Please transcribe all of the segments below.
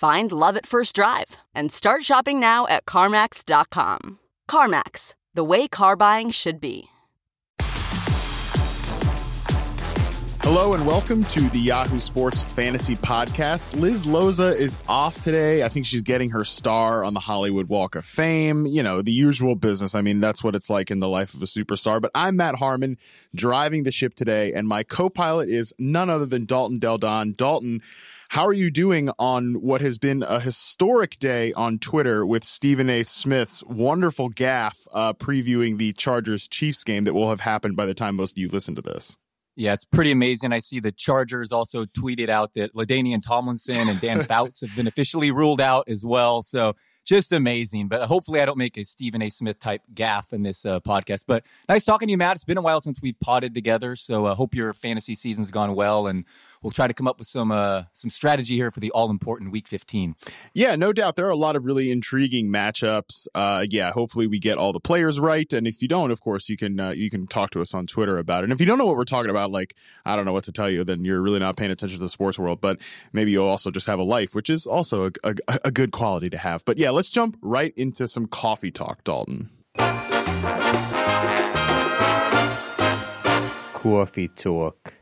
Find love at first drive and start shopping now at CarMax.com. CarMax, the way car buying should be. Hello and welcome to the Yahoo Sports Fantasy Podcast. Liz Loza is off today. I think she's getting her star on the Hollywood Walk of Fame. You know, the usual business. I mean, that's what it's like in the life of a superstar. But I'm Matt Harmon driving the ship today, and my co pilot is none other than Dalton Del Don. Dalton, how are you doing on what has been a historic day on Twitter with Stephen A. Smith's wonderful gaffe uh, previewing the Chargers Chiefs game that will have happened by the time most of you listen to this? Yeah, it's pretty amazing. I see the Chargers also tweeted out that LaDainian Tomlinson and Dan Fouts have been officially ruled out as well. So just amazing. But hopefully, I don't make a Stephen A. Smith type gaffe in this uh, podcast. But nice talking to you, Matt. It's been a while since we've potted together. So I uh, hope your fantasy season's gone well. And we'll try to come up with some uh, some strategy here for the all important Week 15. Yeah, no doubt. There are a lot of really intriguing matchups. Uh, yeah, hopefully we get all the players right, and if you don't, of course, you can uh, you can talk to us on Twitter about it. And if you don't know what we're talking about, like I don't know what to tell you, then you're really not paying attention to the sports world. But maybe you'll also just have a life, which is also a, a, a good quality to have. But yeah, let's jump right into some coffee talk, Dalton. Coffee talk.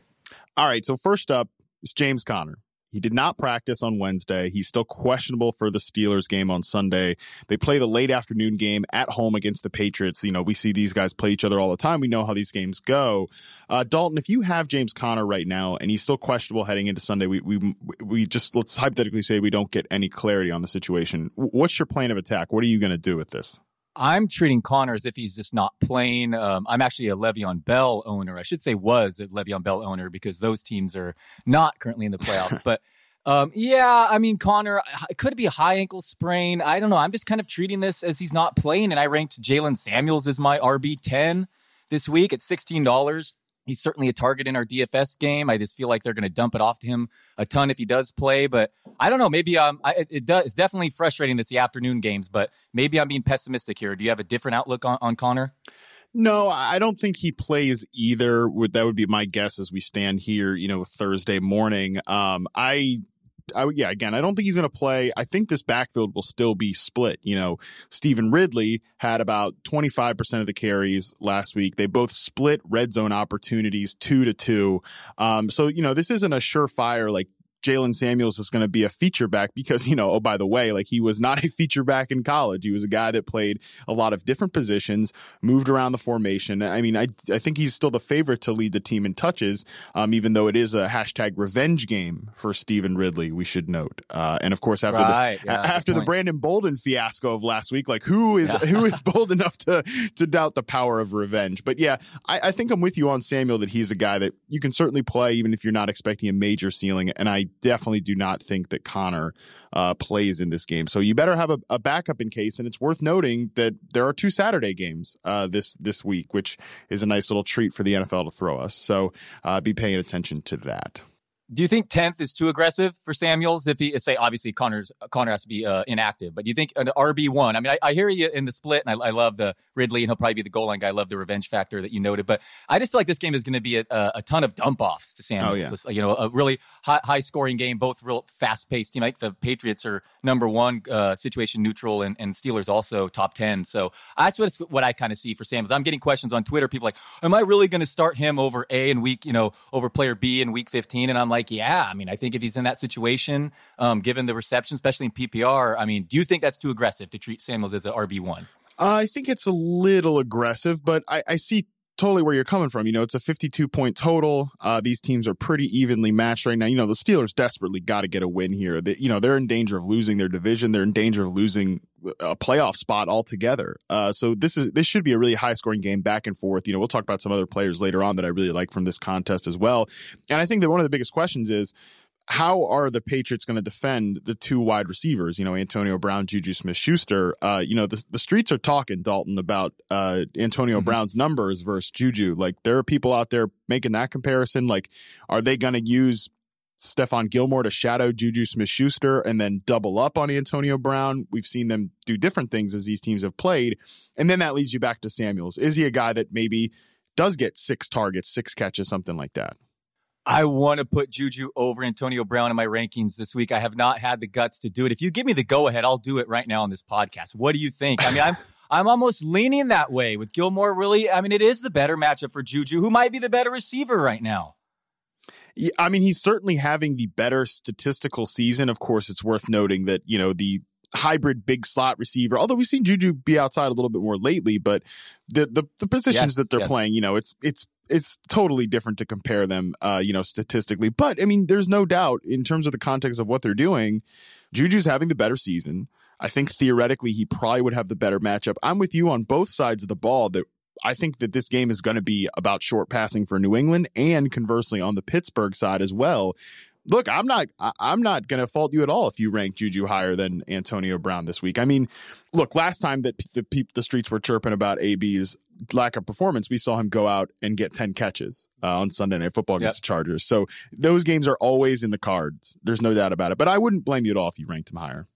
All right. So first up is James Conner. He did not practice on Wednesday. He's still questionable for the Steelers game on Sunday. They play the late afternoon game at home against the Patriots. You know, we see these guys play each other all the time. We know how these games go. Uh, Dalton, if you have James Conner right now and he's still questionable heading into Sunday, we we we just let's hypothetically say we don't get any clarity on the situation. What's your plan of attack? What are you going to do with this? I'm treating Conner as if he's just not playing. Um, I'm actually a Le'Veon Bell owner. I should say was a Le'Veon Bell owner because those teams are not currently in the playoffs. but um, yeah, I mean could it be a high ankle sprain? I don't know. I'm just kind of treating this as he's not playing, and I ranked Jaylen Samuels as my RB ten this week at sixteen dollars. He's certainly a target in our DFS game. I just feel like they're going to dump it off to him a ton if he does play. But I don't know. Maybe um, I, it does. It's definitely frustrating. It's the afternoon games, but maybe I'm being pessimistic here. Do you have a different outlook on, on Conner? No, I don't think he plays either. That would be my guess as we stand here, you know, Thursday morning. Um, I I, yeah, again, I don't think he's going to play. I think this backfield will still be split. You know, Stevan Ridley had about 25% of the carries last week. They both split red zone opportunities two to two. Um, so, you know, this isn't a surefire, like, Jaylen Samuels is going to be a feature back because, you know, oh, by the way, like he was not a feature back in college. He was a guy that played a lot of different positions, moved around the formation. I mean, I, I think he's still the favorite to lead the team in touches, um, even though it is a hashtag revenge game for Stevan Ridley, we should note. Uh, and of course, after right, the, yeah, after the Brandon Bolden fiasco of last week, like who is, yeah. who is bold enough to, to doubt the power of revenge? But yeah, I, I think I'm with you on Samuel that he's a guy that you can certainly play even if you're not expecting a major ceiling. And I definitely do not think that Conner uh, plays in this game. So you better have a, a, backup in case. And it's worth noting that there are two Saturday games uh, this this week, which is a nice little treat for the NFL to throw us. So uh, be paying attention to that. Do you think tenth is too aggressive for Samuels? If he say obviously Conner's Conner has to be uh, inactive, but do you think an RB one? I mean, I, I, hear you in the split, and I, I, love the Ridley, and he'll probably be the goal line guy. I love the revenge factor that you noted, but I just feel like this game is going to be a, a, ton of dump offs to Samuels. Oh, yeah. So, you know, a really high, high, scoring game, both real fast paced. team. like the Patriots are number one uh, situation neutral, and, and, Steelers also top ten. So that's what what I kind of see for Samuels. I'm getting questions on Twitter. People like, am I really going to start him over A and week, you know, over player B in week 15? And I'm like like, yeah, I mean, I think if he's in that situation, um, given the reception, especially in PPR, I mean, do you think that's too aggressive to treat Samuels as an RB1? Uh, I think it's a little aggressive, but I, I see totally where you're coming from. You know, it's a 52 point total. Uh, these teams are pretty evenly matched right now. You know, the Steelers desperately got to get a win here. They, you know, they're in danger of losing their division. They're in danger of losing a playoff spot altogether. Uh, so this is this should be a really high scoring game back and forth. You know, we'll talk about some other players later on that I really like from this contest as well. And I think that one of the biggest questions is how are the Patriots going to defend the two wide receivers? You know, Antonio Brown, Juju Smith Schuster. Uh, you know, the, the streets are talking, Dalton, about uh, Antonio mm-hmm. Brown's numbers versus Juju. Like, there are people out there making that comparison. Like, are they going to use Stephon Gilmore to shadow Juju Smith Schuster and then double up on Antonio Brown? We've seen them do different things as these teams have played. And then that leads you back to Samuels. Is he a guy that maybe does get six targets, six catches, something like that? I want to put Juju over Antonio Brown in my rankings this week. I have not had the guts to do it. If you give me the go ahead, I'll do it right now on this podcast. What do you think? I mean, I'm I'm almost leaning that way with Gilmore. Really, I mean, it is the better matchup for Juju, who might be the better receiver right now. Yeah, I mean, he's certainly having the better statistical season. Of course, it's worth noting that you know the hybrid big slot receiver. Although we've seen Juju be outside a little bit more lately, but the the, the positions yes, that they're yes. playing, you know, it's it's it's totally different to compare them, uh, you know, statistically. But I mean, there's no doubt in terms of the context of what they're doing, Juju's having the better season. I think theoretically he probably would have the better matchup. I'm with you on both sides of the ball that I think that this game is going to be about short passing for New England and conversely on the Pittsburgh side as well. Look, I'm not I'm not going to fault you at all if you rank Juju higher than Antonio Brown this week. I mean, look, last time that the people the streets were chirping about AB's lack of performance, we saw him go out and get 10 catches uh, on Sunday Night Football against yep. the Chargers. So those games are always in the cards. There's no doubt about it. But I wouldn't blame you at all if you ranked him higher.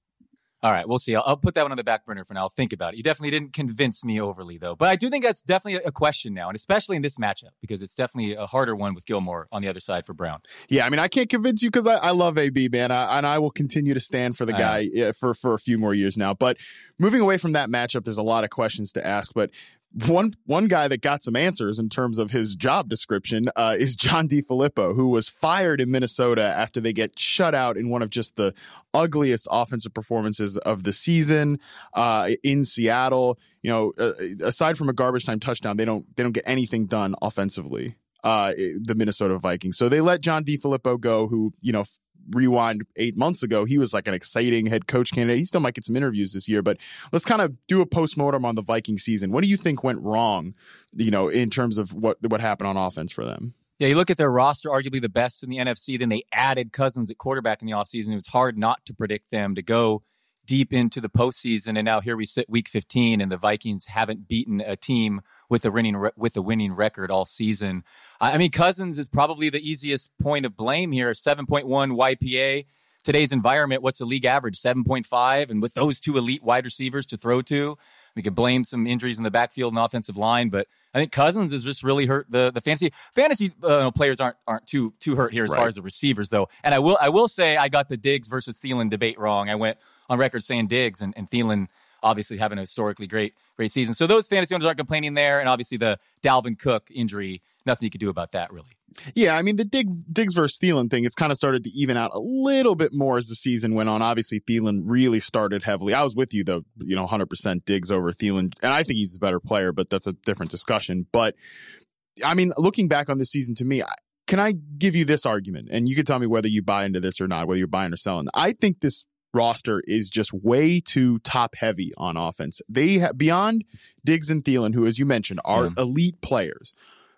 All right, we'll see. I'll, I'll, put that one on the back burner for now. I'll think about it. You definitely didn't convince me overly, though. But I do think that's definitely a question now, and especially in this matchup because it's definitely a harder one with Gilmore on the other side for Brown. Yeah, I mean, I can't convince you because I, I, love AB, man, I, and I will continue to stand for the guy for for a few more years now. But moving away from that matchup, there's a lot of questions to ask. But one one guy that got some answers in terms of his job description uh, is John DeFilippo, who was fired in Minnesota after they get shut out in one of just the ugliest offensive performances of the season uh, in Seattle. You know, uh, aside from a garbage time touchdown, they don't they don't get anything done offensively. Uh, the Minnesota Vikings. So they let John DeFilippo go, who you know rewind eight months ago, he was like an exciting head coach candidate. He still might get some interviews this year, but let's kind of do a postmortem on the Viking season. What do you think went wrong, you know, in terms of what what happened on offense for them? Yeah, you look at their roster, arguably the best in the NFC. Then they added Cousins at quarterback in the offseason. It was hard not to predict them to go deep into the postseason. And now here we sit, week 15, and the Vikings haven't beaten a team with a winning with a winning record all season. I mean, Cousins is probably the easiest point of blame here. 7.1 YPA. Today's environment, what's the league average? 7.5. And with those two elite wide receivers to throw to, we could blame some injuries in the backfield and offensive line, but I think Cousins has just really hurt the the fantasy fantasy uh, players aren't aren't too too hurt here as right. far as the receivers though. And I will I will say I got the Diggs versus Thielen debate wrong. I went on record saying Diggs and, and Thielen obviously having a historically great great season. So those fantasy owners aren't complaining there, and obviously the Dalvin Cook injury, nothing you could do about that really. Yeah, I mean the Diggs, Diggs versus Thielen thing, it's kind of started to even out a little bit more as the season went on. Obviously, Thielen really started heavily. I was with you though, you know, 100% Diggs over Thielen, and I think he's a better player, but that's a different discussion. But I mean, looking back on this season, to me, can I give you this argument, and you can tell me whether you buy into this or not, whether you're buying or selling? I think this roster is just way too top heavy on offense. They have, beyond Diggs and Thielen, who, as you mentioned, are yeah. elite players.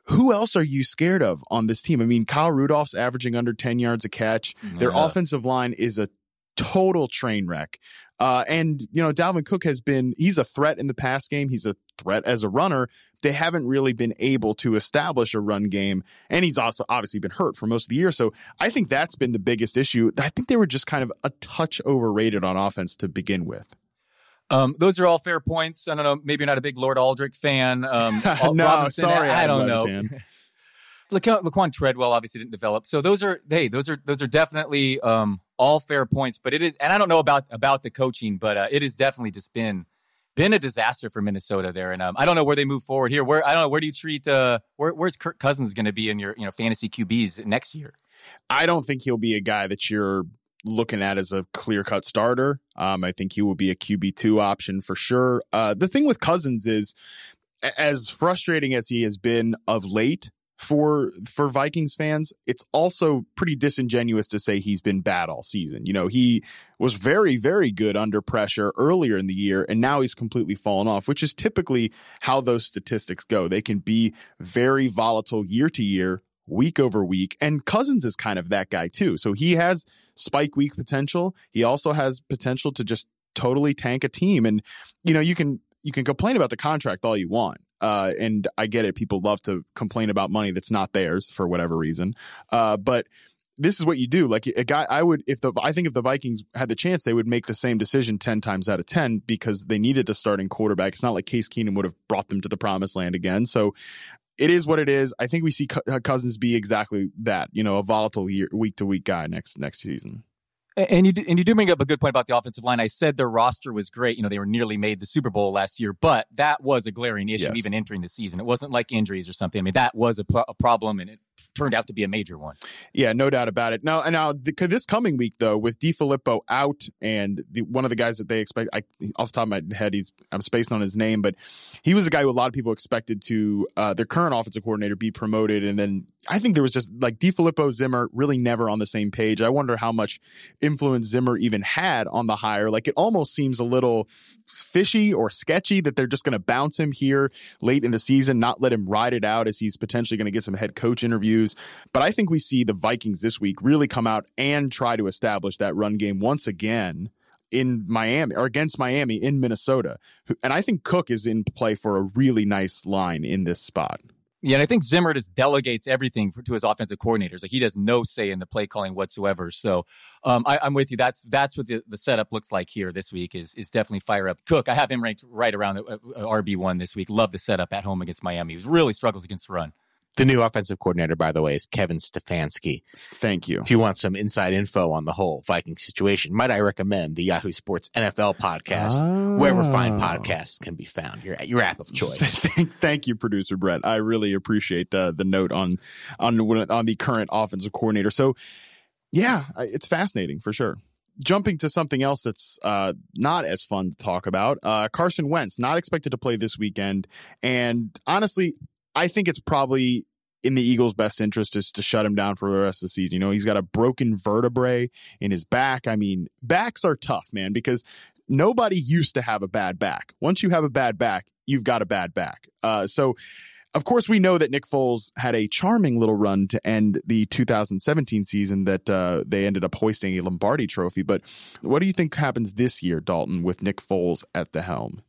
Who else are you scared of on this team? I mean, Kyle Rudolph's averaging under 10 yards a catch. Mm-hmm. Yeah. Their offensive line is a total train wreck. Uh, and, you know, Dalvin Cook has been, he's a threat in the pass game. He's a threat as a runner. They haven't really been able to establish a run game. And he's also obviously been hurt for most of the year. So I think that's been the biggest issue. I think they were just kind of a touch overrated on offense to begin with. Um, those are all fair points. I don't know. Maybe you're not a big Lord Aldrich fan. Um, no, Robinson, sorry, I, I don't know. Laquon, Laquon Treadwell obviously didn't develop. So those are hey, those are those are definitely um, all fair points. But it is, and I don't know about about the coaching, but uh, it has definitely just been been a disaster for Minnesota there. And um, I don't know where they move forward here. Where I don't know where do you treat uh, where, where's Kirk Cousins going to be in your you know fantasy QBs next year? I don't think he'll be a guy that you're looking at as a clear cut starter. Um, I think he will be a QB2 option for sure. Uh, the thing with Cousins is, as frustrating as he has been of late, for for Vikings fans, it's also pretty disingenuous to say he's been bad all season. You know, he was very very good under pressure earlier in the year and now he's completely fallen off, which is typically how those statistics go. They can be very volatile year to year, week over week, and Cousins is kind of that guy too. So he has spike week potential. He also has potential to just totally tank a team and you know, you can you can complain about the contract all you want uh, and I get it. People love to complain about money that's not theirs for whatever reason. Uh, but this is what you do. Like a guy, I would, if the, I think if the Vikings had the chance, they would make the same decision 10 times out of 10 because they needed a starting quarterback. It's not like Case Keenum would have brought them to the promised land again. So it is what it is. I think we see uh, Cousins be exactly that, you know, a volatile year, week to week guy next, next season. And you do, and you do bring up a good point about the offensive line. I said their roster was great. You know, they were nearly made the Super Bowl last year, but that was a glaring issue yes. even entering the season. It wasn't like injuries or something. I mean, that was a, a problem, and it turned out to be a major one. Yeah, no doubt about it. Now, now this coming week though, with DeFilippo out and the, one of the guys that they expect, I, off the top of my head, he's I'm spacing on his name, but he was a guy who a lot of people expected to uh, their current offensive coordinator be promoted, and then I think there was just like DeFilippo Zimmer really never on the same page. I wonder how much influence Zimmer even had on the hire. Like it almost seems a little fishy or sketchy that they're just going to bounce him here late in the season, not let him ride it out as he's potentially going to get some head coach interviews. But I think we see the Vikings this week really come out and try to establish that run game once again in Miami or against Miami in Minnesota. And I think Cook is in play for a really nice line in this spot. Yeah, and I think Zimmer just delegates everything for, to his offensive coordinators. Like he has no say in the play calling whatsoever. So um, I, am with you. That's that's what the, the setup looks like here this week. Is is definitely fire up Cook. I have him ranked right around uh, uh RB one this week. Love the setup at home against Miami. He really struggles against the run. The new offensive coordinator, by the way, is Kevin Stefanski. Thank you. If you want some inside info on the whole Viking situation, might I recommend the Yahoo Sports NFL podcast, oh. wherever fine podcasts can be found. Your your app of choice. Thank you, producer Brett. I really appreciate the the note on on on the current offensive coordinator. So, yeah, it's fascinating for sure jumping to something else that's uh, not as fun to talk about. Uh, Carson Wentz not expected to play this weekend, and honestly, I think it's probably in the Eagles' best interest is to shut him down for the rest of the season. You know, he's got a broken vertebrae in his back. I mean, backs are tough, man, because nobody used to have a bad back. Once you have a bad back, you've got a bad back. Uh, so, of course, we know that Nick Foles had a charming little run to end the 2017 season that uh, they ended up hoisting a Lombardi trophy. But what do you think happens this year, Dalton, with Nick Foles at the helm?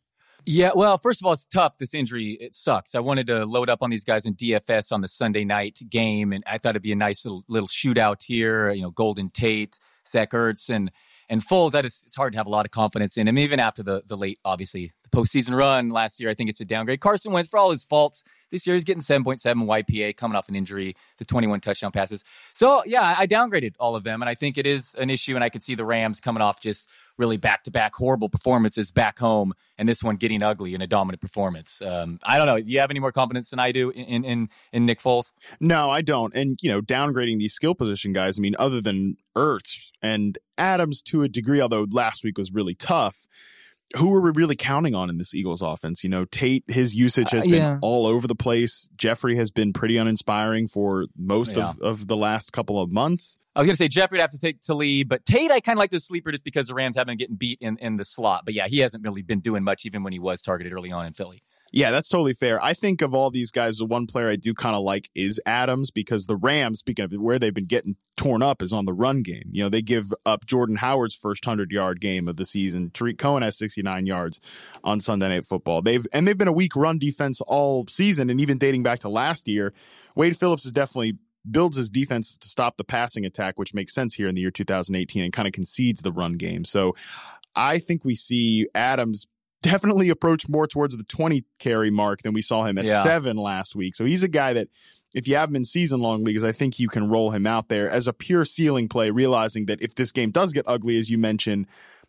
Yeah, well, first of all, it's tough. This injury, it sucks. I wanted to load up on these guys in DFS on the Sunday night game, and I thought it'd be a nice little, little shootout here. You know, Golden Tate, Zach Ertz, and and Foles. I just it's hard to have a lot of confidence in him, even after the the late, obviously, the postseason run last year. I think it's a downgrade. Carson Wentz, for all his faults, this year he's getting 7.7 YPA, coming off an injury, the 21 touchdown passes. So yeah, I downgraded all of them, and I think it is an issue. And I could see the Rams coming off just really back to back horrible performances back home, and this one getting ugly in a dominant performance. Um, I don't know. Do you have any more confidence than I do in in in Nick Foles? No, I don't. And you know, downgrading these skill position guys. I mean, other than Ertz and Adams to a degree, although last week was really tough who are we really counting on in this Eagles offense? You know, Tate, his usage has uh, yeah. been all over the place. Jeffery has been pretty uninspiring for most yeah. of, of the last couple of months. I was going to say Jeffery would have to take to lead, but Tate, I kind of like the sleeper just because the Rams haven't been getting beat in, in the slot. But yeah, he hasn't really been doing much even when he was targeted early on in Philly. Yeah, that's totally fair. I think of all these guys, the one player I do kind of like is Adams because the Rams, speaking of where they've been getting torn up, is on the run game. You know, they give up Jordan Howard's first hundred yard game of the season. Tarik Cohen has sixty nine yards on Sunday Night Football. They've and they've been a weak run defense all season, and even dating back to last year. Wade Phillips is definitely builds his defense to stop the passing attack, which makes sense here in the year 2018, and kind of concedes the run game. So. I think we see Adams definitely approached more towards the 20 carry mark than we saw him at yeah. seven last week. So he's a guy that, if you have him in season long leagues, I think you can roll him out there as a pure ceiling play, realizing that if this game does get ugly, as you mentioned,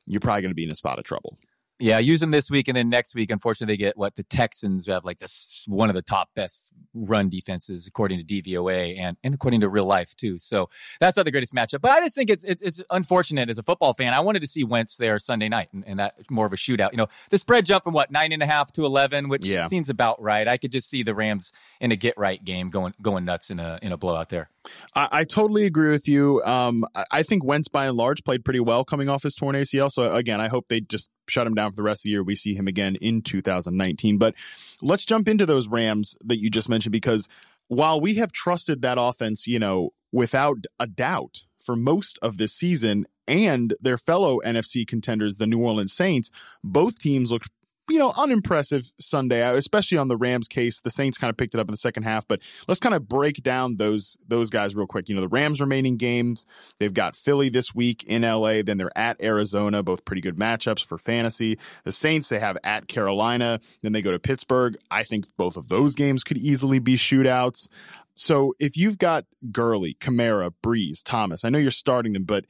you're probably going to be in a spot of trouble. Yeah, use them this week and then next week. Unfortunately, they get what the Texans have like this one of the top best run defenses according to DVOA and, and according to real life too. So that's not the greatest matchup. But I just think it's it's, it's unfortunate as a football fan. I wanted to see Wentz there Sunday night and, and that more of a shootout. You know, the spread jumped from what nine and a half to eleven, which yeah. seems about right. I could just see the Rams in a get right game going going nuts in a in a blowout there. I, I totally agree with you. Um, I, I think Wentz by and large played pretty well coming off his torn ACL. So again, I hope they just shut him down for the rest of the year. We see him again in 2019. But let's jump into those Rams that you just mentioned because while we have trusted that offense, you know, without a doubt for most of this season and their fellow NFC contenders, the New Orleans Saints, both teams looked you know, unimpressive Sunday, uh, especially on the Rams case. The Saints kind of picked it up in the second half, but let's kind of break down those those guys real quick. You know, the Rams remaining games, they've got Philly this week in LA, then they're at Arizona, both pretty good matchups for fantasy. The Saints, they have at Carolina, then they go to Pittsburgh. I think both of those games could easily be shootouts. So if you've got Gurley, Kamara, Brees, Thomas, I know you're starting them, but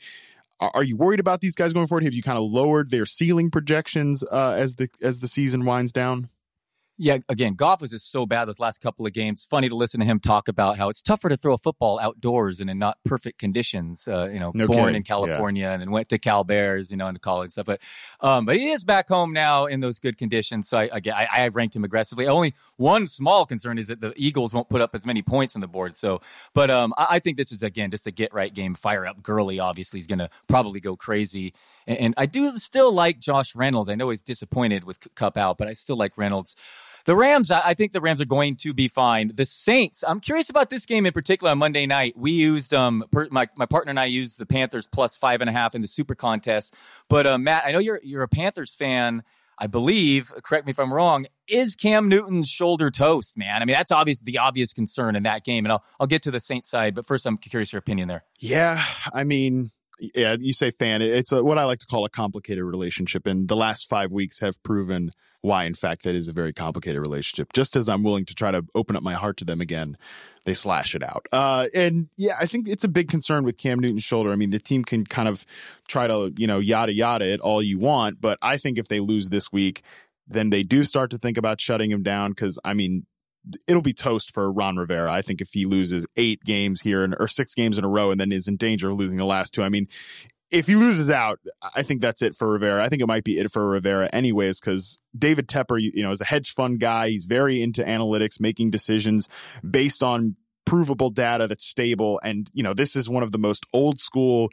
are you worried about these guys going forward? Have you kind of lowered their ceiling projections uh, as the as the season winds down? Yeah, again, Goff was just so bad those last couple of games. Funny to listen to him talk about how it's tougher to throw a football outdoors and in not perfect conditions. Uh, you know, no born kidding. in California yeah. and then went to Cal Bears, you know, into college stuff. But um, but he is back home now in those good conditions. So I again, I, I ranked him aggressively. Only one small concern is that the Eagles won't put up as many points on the board. So, but um, I, I think this is again just a get right game. Fire up Gurley. Obviously, he's going to probably go crazy. And, and I do still like Josh Reynolds. I know he's disappointed with Kupp out, but I still like Reynolds. The Rams, I think the Rams are going to be fine. The Saints, I'm curious about this game in particular on Monday night. We used, um, per, my, my partner and I used the Panthers plus five and a half in the super contest. But, uh, Matt, I know you're, you're a Panthers fan. I believe, correct me if I'm wrong, is Cam Newton's shoulder toast, man? I mean, that's obvious, the obvious concern in that game. And I'll, I'll get to the Saints side, but first, I'm curious your opinion there. Yeah. I mean, yeah, you say fan. It's a, what I like to call a complicated relationship. And the last five weeks have proven why, in fact, that is a very complicated relationship. Just as I'm willing to try to open up my heart to them again, they slash it out. Uh, and yeah, I think it's a big concern with Cam Newton's shoulder. I mean, the team can kind of try to, you know, yada yada it all you want. But I think if they lose this week, then they do start to think about shutting him down. Cause I mean, it'll be toast for Ron Rivera. I think if he loses eight games here or six games in a row and then is in danger of losing the last two, I mean, if he loses out, I think that's it for Rivera. I think it might be it for Rivera anyways, because David Tepper, you know, is a hedge fund guy. He's very into analytics, making decisions based on provable data that's stable. And, you know, this is one of the most old school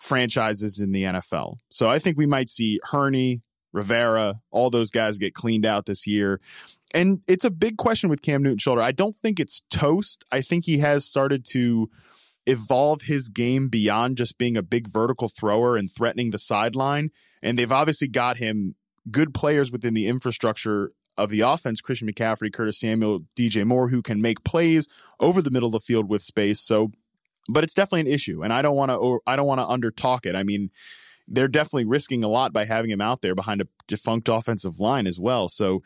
franchises in the NFL. So I think we might see Hurney, Rivera, all those guys get cleaned out this year. And it's a big question with Cam Newton shoulder. I don't think it's toast. I think he has started to evolve his game beyond just being a big vertical thrower and threatening the sideline. And they've obviously got him good players within the infrastructure of the offense Christian McCaffrey, Curtis Samuel, DJ Moore, who can make plays over the middle of the field with space. So, but it's definitely an issue, and I don't want to. I don't want to under talk it. I mean, they're definitely risking a lot by having him out there behind a defunct offensive line as well. So,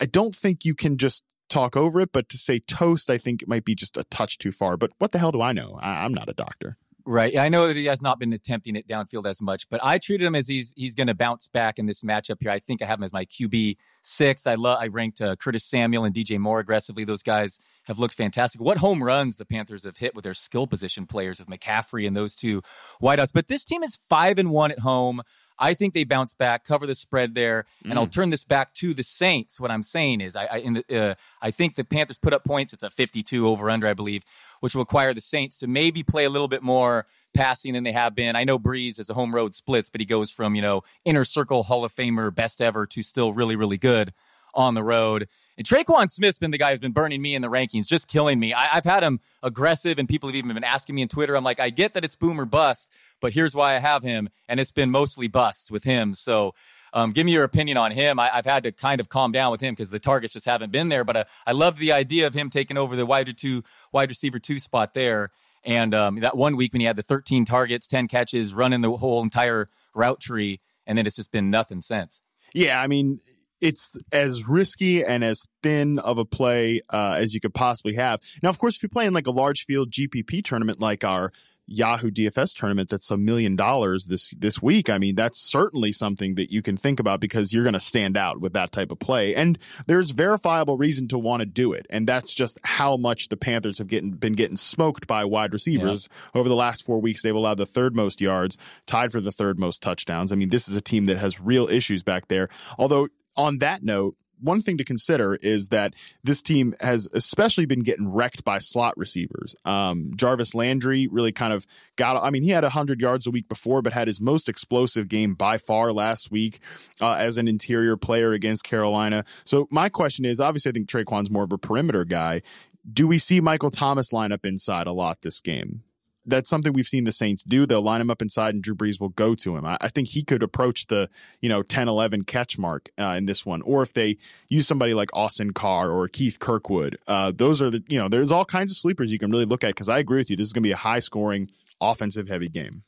I don't think you can just talk over it, but to say toast, I think it might be just a touch too far. But what the hell do I know? I, I'm not a doctor. Right. I know that he has not been attempting it downfield as much, but I treated him as he's he's going to bounce back in this matchup here. I think I have him as my QB six. I love. I ranked uh, Curtis Samuel and DJ Moore aggressively. Those guys have looked fantastic. What home runs the Panthers have hit with their skill position players of McCaffrey and those two wideouts. But this team is five and one at home. I think they bounce back, cover the spread there, and mm. I'll turn this back to the Saints. What I'm saying is, I I, the, uh, I think the Panthers put up points. It's a 52 over under, I believe, which will require the Saints to maybe play a little bit more passing than they have been. I know Brees is a home road splits, but he goes from you know inner circle Hall of Famer, best ever, to still really really good on the road. And Tre'Quan Smith's been the guy who's been burning me in the rankings, just killing me. I, have had him aggressive, and people have even been asking me on Twitter. I'm like, I get that it's boom or bust, but here's why I have him, and it's been mostly busts with him. So um, give me your opinion on him. I, have had to kind of calm down with him because the targets just haven't been there. But uh, I love the idea of him taking over the wide two, wide receiver two spot there. And um, that one week when he had the 13 targets, 10 catches, running the whole entire route tree, and then it's just been nothing since. Yeah, I mean, it's as risky and as thin of a play uh, as you could possibly have. Now, of course, if you're playing like a large field GPP tournament like our Yahoo DFS tournament that's a million dollars this this week, I mean, that's certainly something that you can think about because you're going to stand out with that type of play. And there's verifiable reason to want to do it, and that's just how much the Panthers have getting, been getting smoked by wide receivers yeah. over the last four weeks. They've allowed the third most yards, tied for the third most touchdowns. I mean, this is a team that has real issues back there. Although on that note, one thing to consider is that this team has especially been getting wrecked by slot receivers. Um, Jarvis Landry really kind of got, I mean, he had 100 yards a week before, but had his most explosive game by far last week uh, as an interior player against Carolina. So, my question is obviously, I think Tre'Quan's more of a perimeter guy. Do we see Michael Thomas line up inside a lot this game? That's something we've seen the Saints do. They'll line him up inside and Drew Brees will go to him. I, I think he could approach the, you know, 10, 11 catch mark uh, in this one. Or if they use somebody like Austin Carr or Keith Kirkwood, uh, those are the, you know, there's all kinds of sleepers you can really look at because I agree with you. This is going to be a high scoring, offensive heavy game.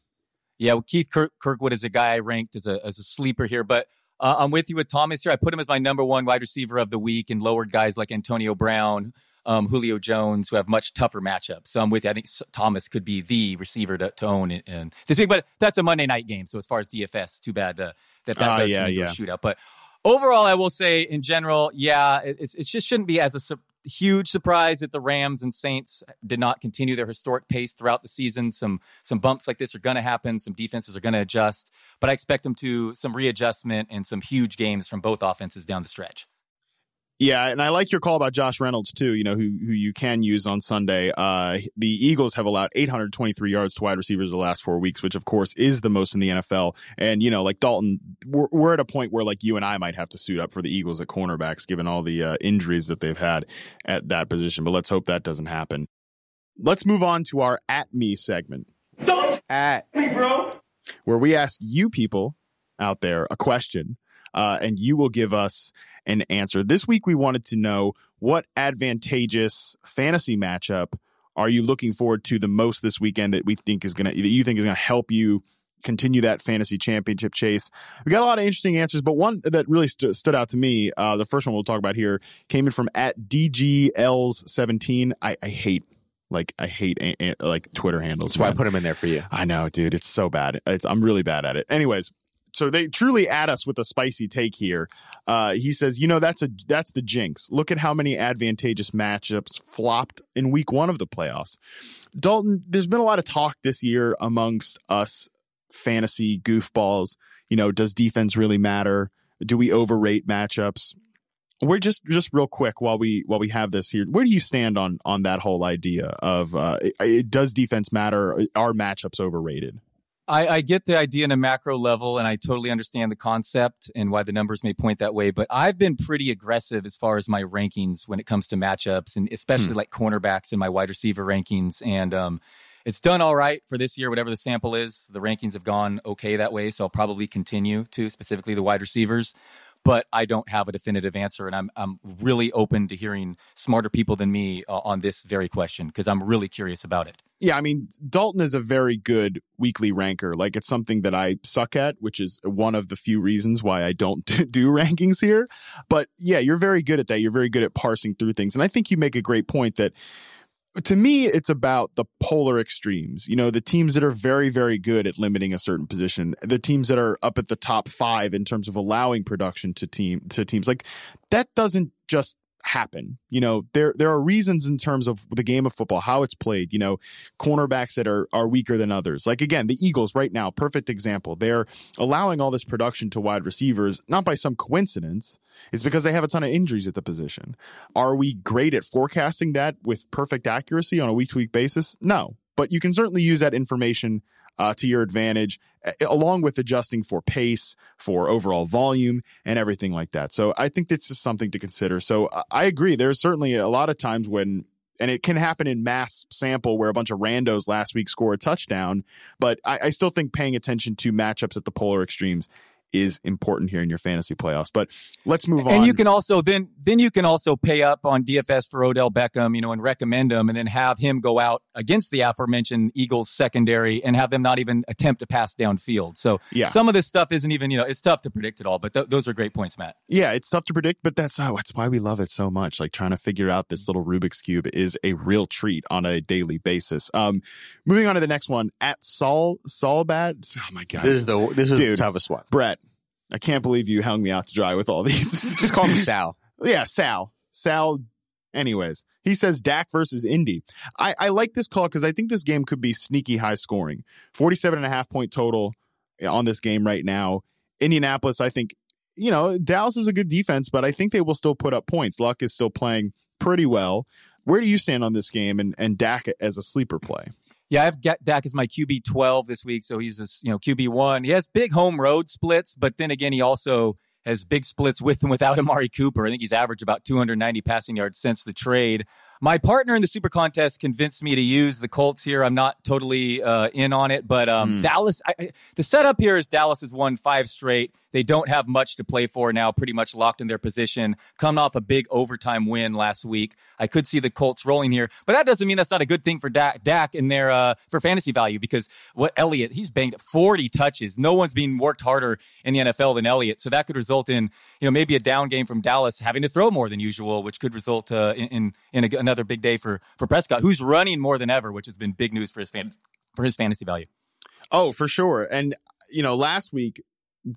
Yeah, well, Keith Kirk- Kirkwood is a guy I ranked as a, as a sleeper here, but uh, I'm with you with Thomas here. I put him as my number one wide receiver of the week and lowered guys like Antonio Brown um, Julio Jones, who have much tougher matchups. So I'm with you. I think Thomas could be the receiver to, to own in, in, this week, but that's a Monday night game. So as far as DFS, too bad uh, that that uh, does yeah, yeah. shootout. But overall, I will say in general, yeah, it, it just shouldn't be as a su- huge surprise that the Rams and Saints did not continue their historic pace throughout the season. Some some bumps like this are going to happen. Some defenses are going to adjust, but I expect them to some readjustment and some huge games from both offenses down the stretch. Yeah, and I like your call about Josh Reynolds too. You know who who you can use on Sunday. Uh, the Eagles have allowed 823 yards to wide receivers the last four weeks, which of course is the most in the NFL. And you know, like Dalton, we're, we're at a point where like you and I might have to suit up for the Eagles at cornerbacks, given all the uh, injuries that they've had at that position. But let's hope that doesn't happen. Let's move on to our at me segment. Don't at me, bro. Where we ask you people out there a question, uh, and you will give us an answer. This week, we wanted to know what advantageous fantasy matchup are you looking forward to the most this weekend that we think is going to that you think is going to help you continue that fantasy championship chase. We got a lot of interesting answers, but one that really st- stood out to me, uh, the first one we'll talk about here, came in from at DGLs17. I, I hate like I hate a- a- like Twitter handles. That's why I put them in there for you. I know, dude. It's so bad. It's, I'm really bad at it. Anyways, so they truly add us with a spicy take here. Uh, he says, you know, that's a that's the jinx. Look at how many advantageous matchups flopped in week one of the playoffs. Dalton, there's been a lot of talk this year amongst us fantasy goofballs. You know, does defense really matter? Do we overrate matchups? We're just just real quick while we while we have this here. Where do you stand on on that whole idea of uh, it, it, does defense matter? Are matchups overrated? I, I, get the idea in a macro level, and I totally understand the concept and why the numbers may point that way. But I've been pretty aggressive as far as my rankings when it comes to matchups, and especially hmm. like cornerbacks in my wide receiver rankings. And um, it's done all right for this year, whatever the sample is. The rankings have gone okay that way, so I'll probably continue to specifically the wide receivers but I don't have a definitive answer. And I'm, I'm really open to hearing smarter people than me uh, on this very question because I'm really curious about it. Yeah, I mean, Dalton is a very good weekly ranker. Like, it's something that I suck at, which is one of the few reasons why I don't do rankings here. But yeah, you're very good at that. You're very good at parsing through things. And I think you make a great point that to me, it's about the polar extremes. You know, the teams that are very, very good at limiting a certain position, the teams that are up at the top five in terms of allowing production to team to teams. Like that doesn't just happen. You know, there there are reasons in terms of the game of football, how it's played, you know, cornerbacks that are are weaker than others. Like again, the Eagles right now, perfect example. They're allowing all this production to wide receivers not by some coincidence. It's because they have a ton of injuries at the position. Are we great at forecasting that with perfect accuracy on a week to week basis? No. But you can certainly use that information uh, to your advantage, along with adjusting for pace, for overall volume, and everything like that. So I think this is something to consider. So I agree. There's certainly a lot of times when and it can happen in mass sample where a bunch of randos last week score a touchdown. But I, I, still think paying attention to matchups at the polar extremes is important here in your fantasy playoffs. But let's move and on. And you can also then then you can also pay up on DFS for Odell Beckham, you know, and recommend him, and then have him go out against the aforementioned Eagles secondary and have them not even attempt to pass downfield. So yeah. some of this stuff isn't even you know it's tough to predict it all. But th- those are great points, Matt. Yeah, it's tough to predict, but that's oh, that's why we love it so much. Like trying to figure out this little Rubik's cube is a real treat on a daily basis. Um, moving on to the next one at Saul Saulbad. Oh my god, This is the this is Dude. the toughest one. Brett. I can't believe you hung me out to dry with all these. Just call me Sal. yeah, Sal. Sal. Anyways, he says Dak versus Indy. I, I like this call because I think this game could be sneaky high scoring. 47 and a half point total eh, on this game right now. Indianapolis, I think, you know, Dallas is a good defense, but I think they will still put up points. Luck is still playing pretty well. Where do you stand on this game and, and Dak as a sleeper play? Yeah, I have Dak as my QB twelve this week, so he's a you know QB one. He has big home road splits, but then again, he also has big splits with and without Amari Cooper. I think he's averaged about 290 passing yards since the trade. My partner in the Super Contest convinced me to use the Colts here. I'm not totally uh, in on it, but um, Mm. Dallas. I, I- the setup here is Dallas has won five straight. They don't have much to play for now, pretty much locked in their position. Coming off a big overtime win last week, I could see the Colts rolling here, but that doesn't mean that's not a good thing for Dak, Dak in their uh, for fantasy value because what Elliott he's banged 40 touches. No one's being worked harder in the NFL than Elliott, so that could result in you know maybe a down game from Dallas having to throw more than usual, which could result uh, in in, in a, another big day for for Prescott, who's running more than ever, which has been big news for his fan for his fantasy value. Oh, for sure. And, you know, last week,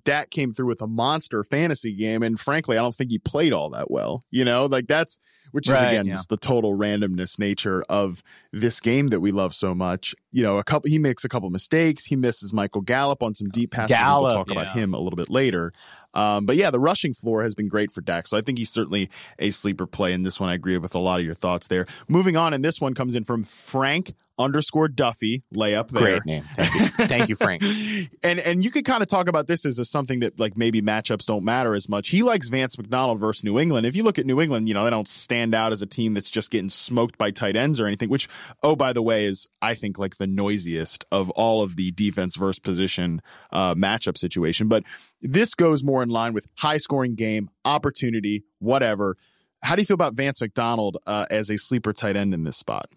Dak came through with a monster fantasy game. And frankly, I don't think he played all that well. You know, like that's, which is again, yeah. just the total randomness nature of this game that we love so much. You know, a couple, he makes a couple mistakes. He misses Michael Gallup on some deep passes. Gallup, we'll talk about him a little bit later. Um, but yeah, the rushing floor has been great for Dak. So I think he's certainly a sleeper play in this one. I agree with a lot of your thoughts there. Moving on, and this one comes in from Frank underscore Duffy, layup there. Great name. Thank you. Thank you, Frank. and and you could kind of talk about this as a, something that like maybe matchups don't matter as much. He likes Vance McDonald versus New England. If you look at New England, you know they don't stand out as a team that's just getting smoked by tight ends or anything. Which, oh by the way, is I think like the noisiest of all of the defense versus position uh, matchup situation. But this goes more in line with high scoring game, opportunity, whatever. How do you feel about Vance McDonald uh, as a sleeper tight end in this spot?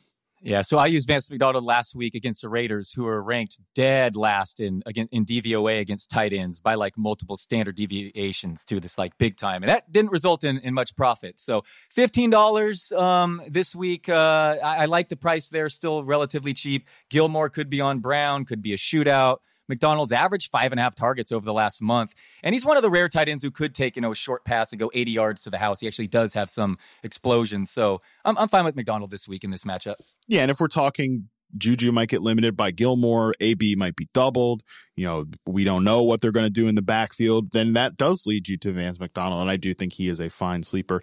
Yeah, so I used Vance McDonald last week against the Raiders, who are ranked dead last in in DVOA against tight ends by like multiple standard deviations too. This like big time, and that didn't result in, in much profit. So fifteen dollars um, this week. Uh, I, I like the price there, still relatively cheap. Gilmore could be on Brown, could be a shootout. McDonald's averaged five and a half targets over the last month, and he's one of the rare tight ends who could take you know a short pass and go 80 yards to the house. He actually does have some explosions, so I'm, I'm fine with McDonald this week in this matchup. Yeah, and if we're talking Juju might get limited by Gilmore, AB might be doubled. You know, we don't know what they're going to do in the backfield. Then that does lead you to Vance McDonald, and I do think he is a fine sleeper.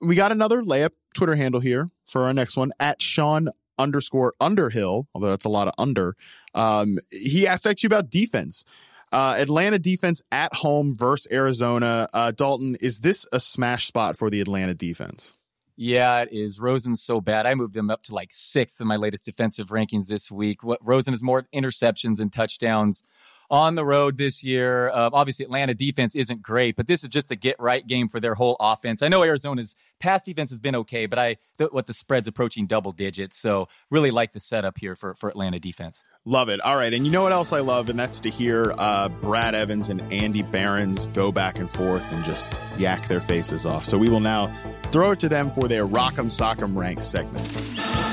We got another layup Twitter handle here for our next one at Sean underscore Underhill, although that's a lot of under. Um, he asked actually about defense. Uh, Atlanta defense at home versus Arizona. Uh, Dalton, is this a smash spot for the Atlanta defense? Yeah, it is. Rosen's so bad. I moved him up to like sixth in my latest defensive rankings this week. What Rosen has more interceptions and touchdowns on the road this year. Uh, obviously, Atlanta defense isn't great, but this is just a get right game for their whole offense. I know Arizona's pass defense has been okay, but I th- what the spread's approaching double digits, so really like the setup here for for Atlanta defense. Love it. All right. And you know what else I love? And that's to hear uh, Brad Evans and Andy Behrens go back and forth and just yak their faces off. So we will now throw it to them for their Rock'em Sock'em Ranks segment.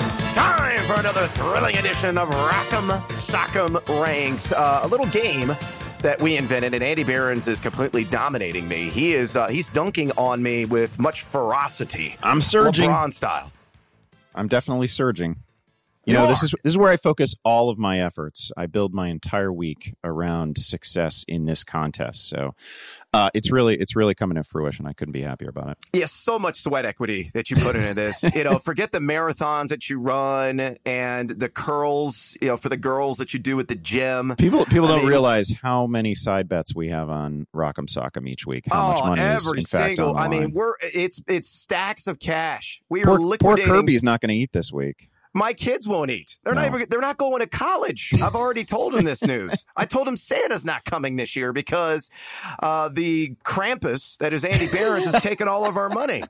Time for another thrilling edition of Rock'em Sock'em Ranks. Uh, a little game that we invented, and Andy Behrens is completely dominating me. He is uh, he's dunking on me with much ferocity, I'm surging. LeBron style. I'm definitely surging. You, You know, are. this is this is where I focus all of my efforts. I build my entire week around success in this contest. So uh, it's really it's really coming to fruition. I couldn't be happier about it. Yeah, so much sweat equity that you put into this. you know, forget the marathons that you run and the curls. You know, for the girls that you do at the gym. People people I don't mean- realize how many side bets we have on Rock'em Sock'em each week. How much oh, money is in fact single. the I mean, we're it's it's stacks of cash. We are poor, poor liquidating. Kirby's not going to eat this week. My kids won't eat. They're not even, they're not going to college. I've already told them this news. I told them Santa's not coming this year because uh, the Krampus that is Andy Behrens is taken all of our money.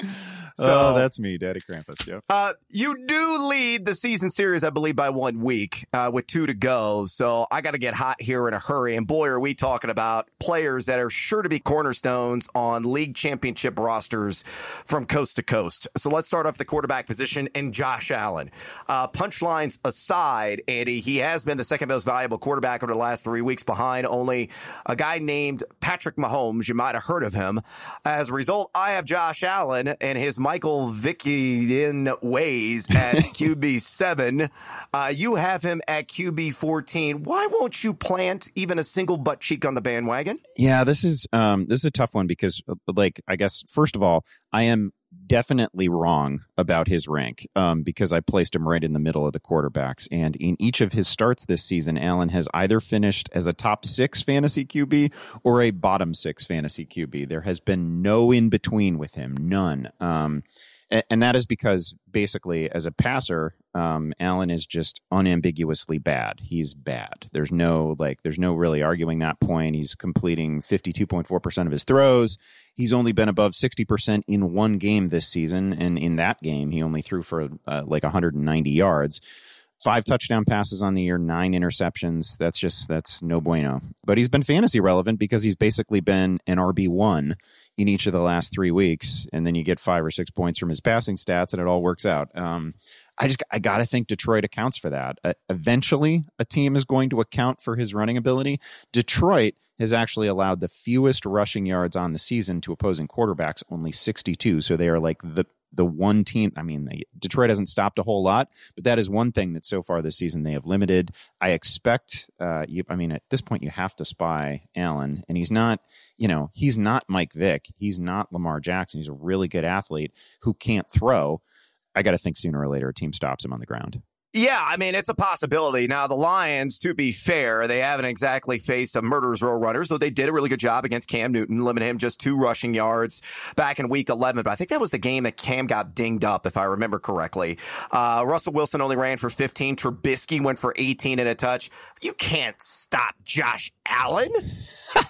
oh, that's me, Daddy Krampus. Yep. Uh, you do lead the season series, I believe, by one week uh, with two to go. So I got to get hot here in a hurry. And boy, are we talking about players that are sure to be cornerstones on league championship rosters from coast to coast. So let's start off the quarterback position and Josh Allen. Uh, punchlines aside, Andy, he has been the second most valuable quarterback over the last three weeks behind only a guy named Patrick Mahomes. You might have heard of him. As a result, I have Josh Allen and his Michael Vickian ways at QB seven. Uh, you have him at QB fourteen. Why won't you plant even a single butt cheek on the bandwagon? Yeah, this is um this is a tough one because uh, like I guess first of all, I am definitely wrong about his rank um because I placed him right in the middle of the quarterbacks and in each of his starts this season Allen has either finished as a top 6 fantasy QB or a bottom 6 fantasy QB. There has been no in between with him, none. Um a- and that is because basically as a passer um, allen is just unambiguously bad he's bad there's no like there's no really arguing that point he's completing 52.4% of his throws he's only been above 60% in one game this season and in that game he only threw for uh, like 190 yards five touchdown passes on the year, nine interceptions. That's just that's no bueno. But he's been fantasy relevant because he's basically been an RB one in each of the last three weeks, and then you get five or six points from his passing stats, and it all works out. Um, I just I got to think Detroit accounts for that. Uh, eventually, a team is going to account for his running ability. Detroit has actually allowed the fewest rushing yards on the season to opposing quarterbacks, only 62. So they are like the the one team. I mean, they, Detroit hasn't stopped a whole lot, but that is one thing that so far this season they have limited. I expect. Uh, you, I mean, at this point, you have to spy Allen, and he's not. You know, he's not Mike Vick. He's not Lamar Jackson. He's a really good athlete who can't throw. I got to think sooner or later a team stops him on the ground. Yeah, I mean, it's a possibility. Now, the Lions, to be fair, they haven't exactly faced a murderer's row runner, so they did a really good job against Cam Newton, limiting him just two rushing yards back in week 11. But I think that was the game that Cam got dinged up, if I remember correctly. Uh, Russell Wilson only ran for 15. Trubisky went for 18 and a touch. You can't stop Josh Allen.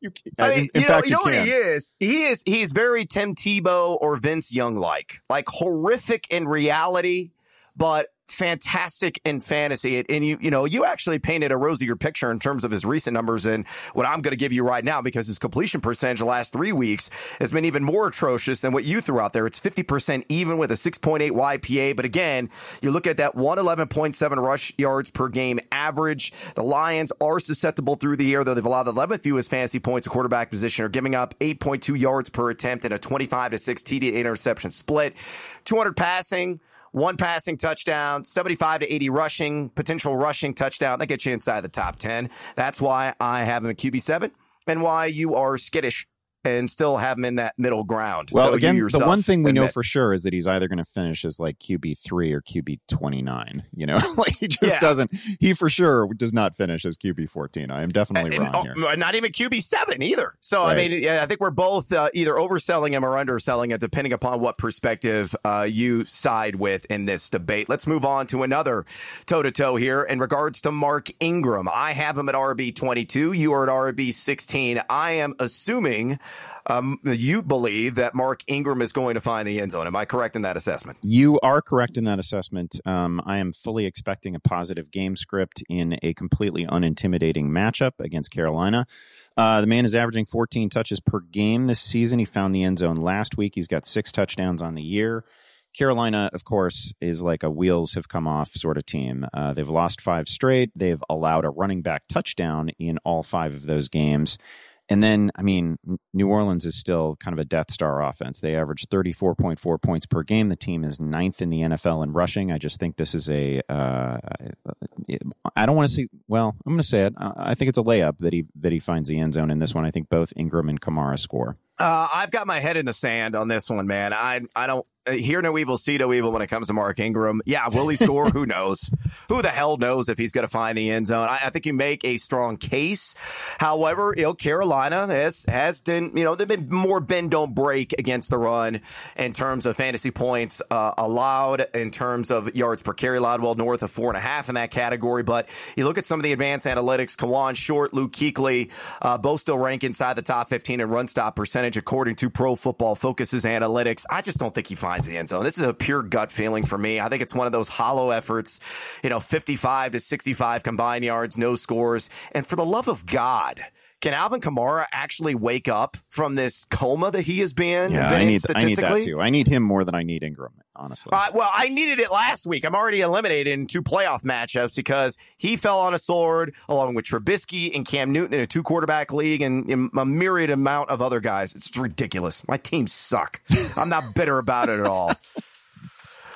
You, I mean, in, in you know, fact, you know you what can. he is? He is he's very Tim Tebow or Vince Young like, like horrific in reality, but fantastic in fantasy. And, you, you know, you actually painted a rosier picture in terms of his recent numbers and what I'm going to give you right now because his completion percentage the last three weeks has been even more atrocious than what you threw out there. It's 50% even with a 6.8 YPA. But again, you look at that 111.7 rush yards per game average. The Lions are susceptible through the air, though they've allowed the 11th fewest fantasy points at quarterback position, are giving up 8.2 yards per attempt and a 25 to 6 TD interception split. 200 passing one passing touchdown, 75 to 80 rushing, potential rushing touchdown. That gets you inside the top 10. That's why I have him at QB7 and why you are skittish and still have him in that middle ground. Well, again, the one thing we know for sure is that he's either going to finish as like QB three or QB twenty nine. You know, like he just Yeah. doesn't. He for sure does not finish as QB fourteen. I am definitely And- wrong and- here. oh, not even QB seven either. So I mean, yeah, I think we're both uh, either overselling him or underselling it, depending upon what perspective uh, you side with in this debate. Let's move on to another toe to toe here in regards to Mark Ingram. I have him at RB twenty two. You are at RB sixteen. I am assuming. Um, you believe that Mark Ingram is going to find the end zone. Am I correct in that assessment? You are correct in that assessment. Um, I am fully expecting a positive game script in a completely unintimidating matchup against Carolina. Uh, the man is averaging 14 touches per game this season. He found the end zone last week. He's got six touchdowns on the year. Carolina, of course, is like a wheels have come off sort of team. Uh, they've lost five straight. They've allowed a running back touchdown in all five of those games. And then, I mean, New Orleans is still kind of a Death Star offense. They average 34.4 points per game. The team is ninth in the NFL in rushing. I just think this is a. Uh, I don't want to say. Well, I'm going to say it. I I think it's a layup that he that he finds the end zone in this one. I think both Ingram and Kamara score. Uh, I've got my head in the sand on this one, man. I I don't uh, hear no evil, see no evil when it comes to Mark Ingram. Yeah, will he score? Who knows? Who the hell knows if he's going to find the end zone? I, I, think you make a strong case. However, you know, Carolina has has been, you know, they've been more bend don't break against the run in terms of fantasy points uh, allowed, in terms of yards per carry allowed, well north of four and a half in that category. But you look at some of the advanced analytics, Kawann Short, Luke Kuechly, uh, both still rank inside the top 15 in run stop percentage according to Pro Football Focus's analytics. I just don't think he finds finds the end zone. This is a pure gut feeling for me. I think it's one of those hollow efforts, you know, 55 to 65 combined yards, no scores. And for the love of God, can Alvin Kamara actually wake up from this coma that he has been? Yeah, I need, I need that too. I need him more than I need Ingram, honestly. Uh, well, I needed it last week. I'm already eliminated in two playoff matchups because he fell on a sword along with Trubisky and Cam Newton in a two quarterback league and, and a myriad amount of other guys. It's ridiculous. My teams suck. I'm not bitter about it at all.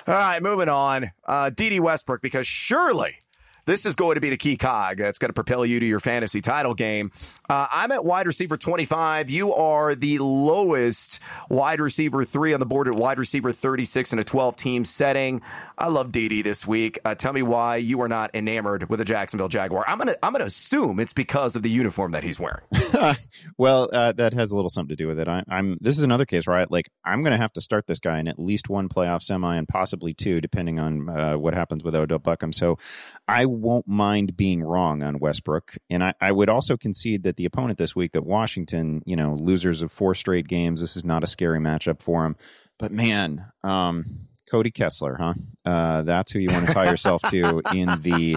All right, moving on. Uh, Dede Westbrook, because surely this is going to be the key cog that's going to propel you to your fantasy title game. Uh, I'm at wide receiver 25. You are the lowest wide receiver three on the board at wide receiver 36 in a 12 team setting. I love Dede this week. Uh, tell me why you are not enamored with a Jacksonville Jaguar. I'm gonna I'm gonna assume it's because of the uniform that he's wearing. well, uh, that has a little something to do with it. I, am This is another case where I like I'm gonna have to start this guy in at least one playoff semi and possibly two, depending on uh, what happens with Odell Beckham. So I won't mind being wrong on Westbrook, and I, I would also concede that the opponent this week, that Washington, you know, losers of four straight games, this is not a scary matchup for him. But man, um, Cody Kessler, huh? Uh, that's who you want to tie yourself to in the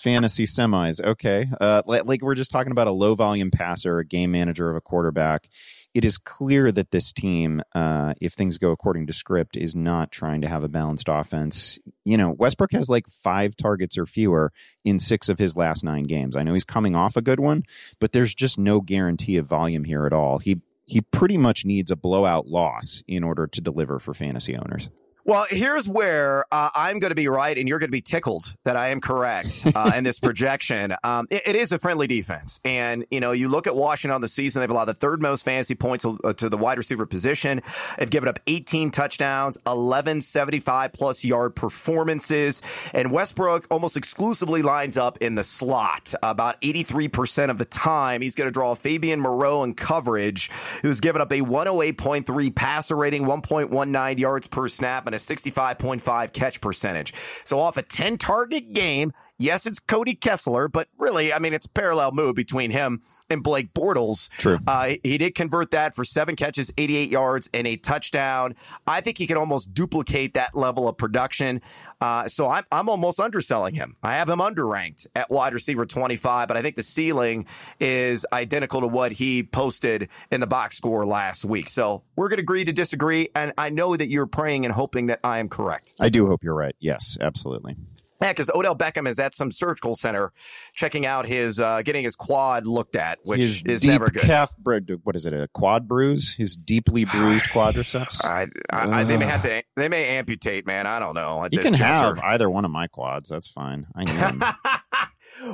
fantasy semis. Okay. Uh, like we're just talking about a low volume passer, a game manager of a quarterback. It is clear that this team, uh, if things go according to script, is not trying to have a balanced offense. You know, Westbrook has like five targets or fewer in six of his last nine games. I know he's coming off a good one, but there's just no guarantee of volume here at all. He he pretty much needs a blowout loss in order to deliver for fantasy owners. Well, here's where uh, I'm going to be right, and you're going to be tickled that I am correct uh, in this projection. Um, it, it is a friendly defense, and you know you look at Washington on the season; they've allowed the third most fantasy points to, uh, to the wide receiver position. They've given up 18 touchdowns, 11 75 plus yard performances, and Westbrook almost exclusively lines up in the slot. About 83 percent of the time, he's going to draw Fabian Moreau in coverage, who's given up a 108.3 passer rating, 1.19 yards per snap and a 65.5 catch percentage. So off a 10 target game, yes, it's Cody Kessler, but really, I mean, it's a parallel move between him and Blake Bortles. True. Uh, he did convert that for seven catches, 88 yards, and a touchdown. I think he can almost duplicate that level of production. Uh, so I'm, I'm almost underselling him. I have him underranked at wide receiver 25, but I think the ceiling is identical to what he posted in the box score last week. So we're going to agree to disagree. And I know that you're praying and hoping that I am correct. I do hope you're right. Yes, absolutely. Yeah, because Odell Beckham is at some surgical center checking out his, uh, getting his quad looked at, which his is never good. calf, what is it, a quad bruise? His deeply bruised quadriceps? I, I, I, they may have to, they may amputate, man. I don't know. You can have either one of my quads. That's fine. I know.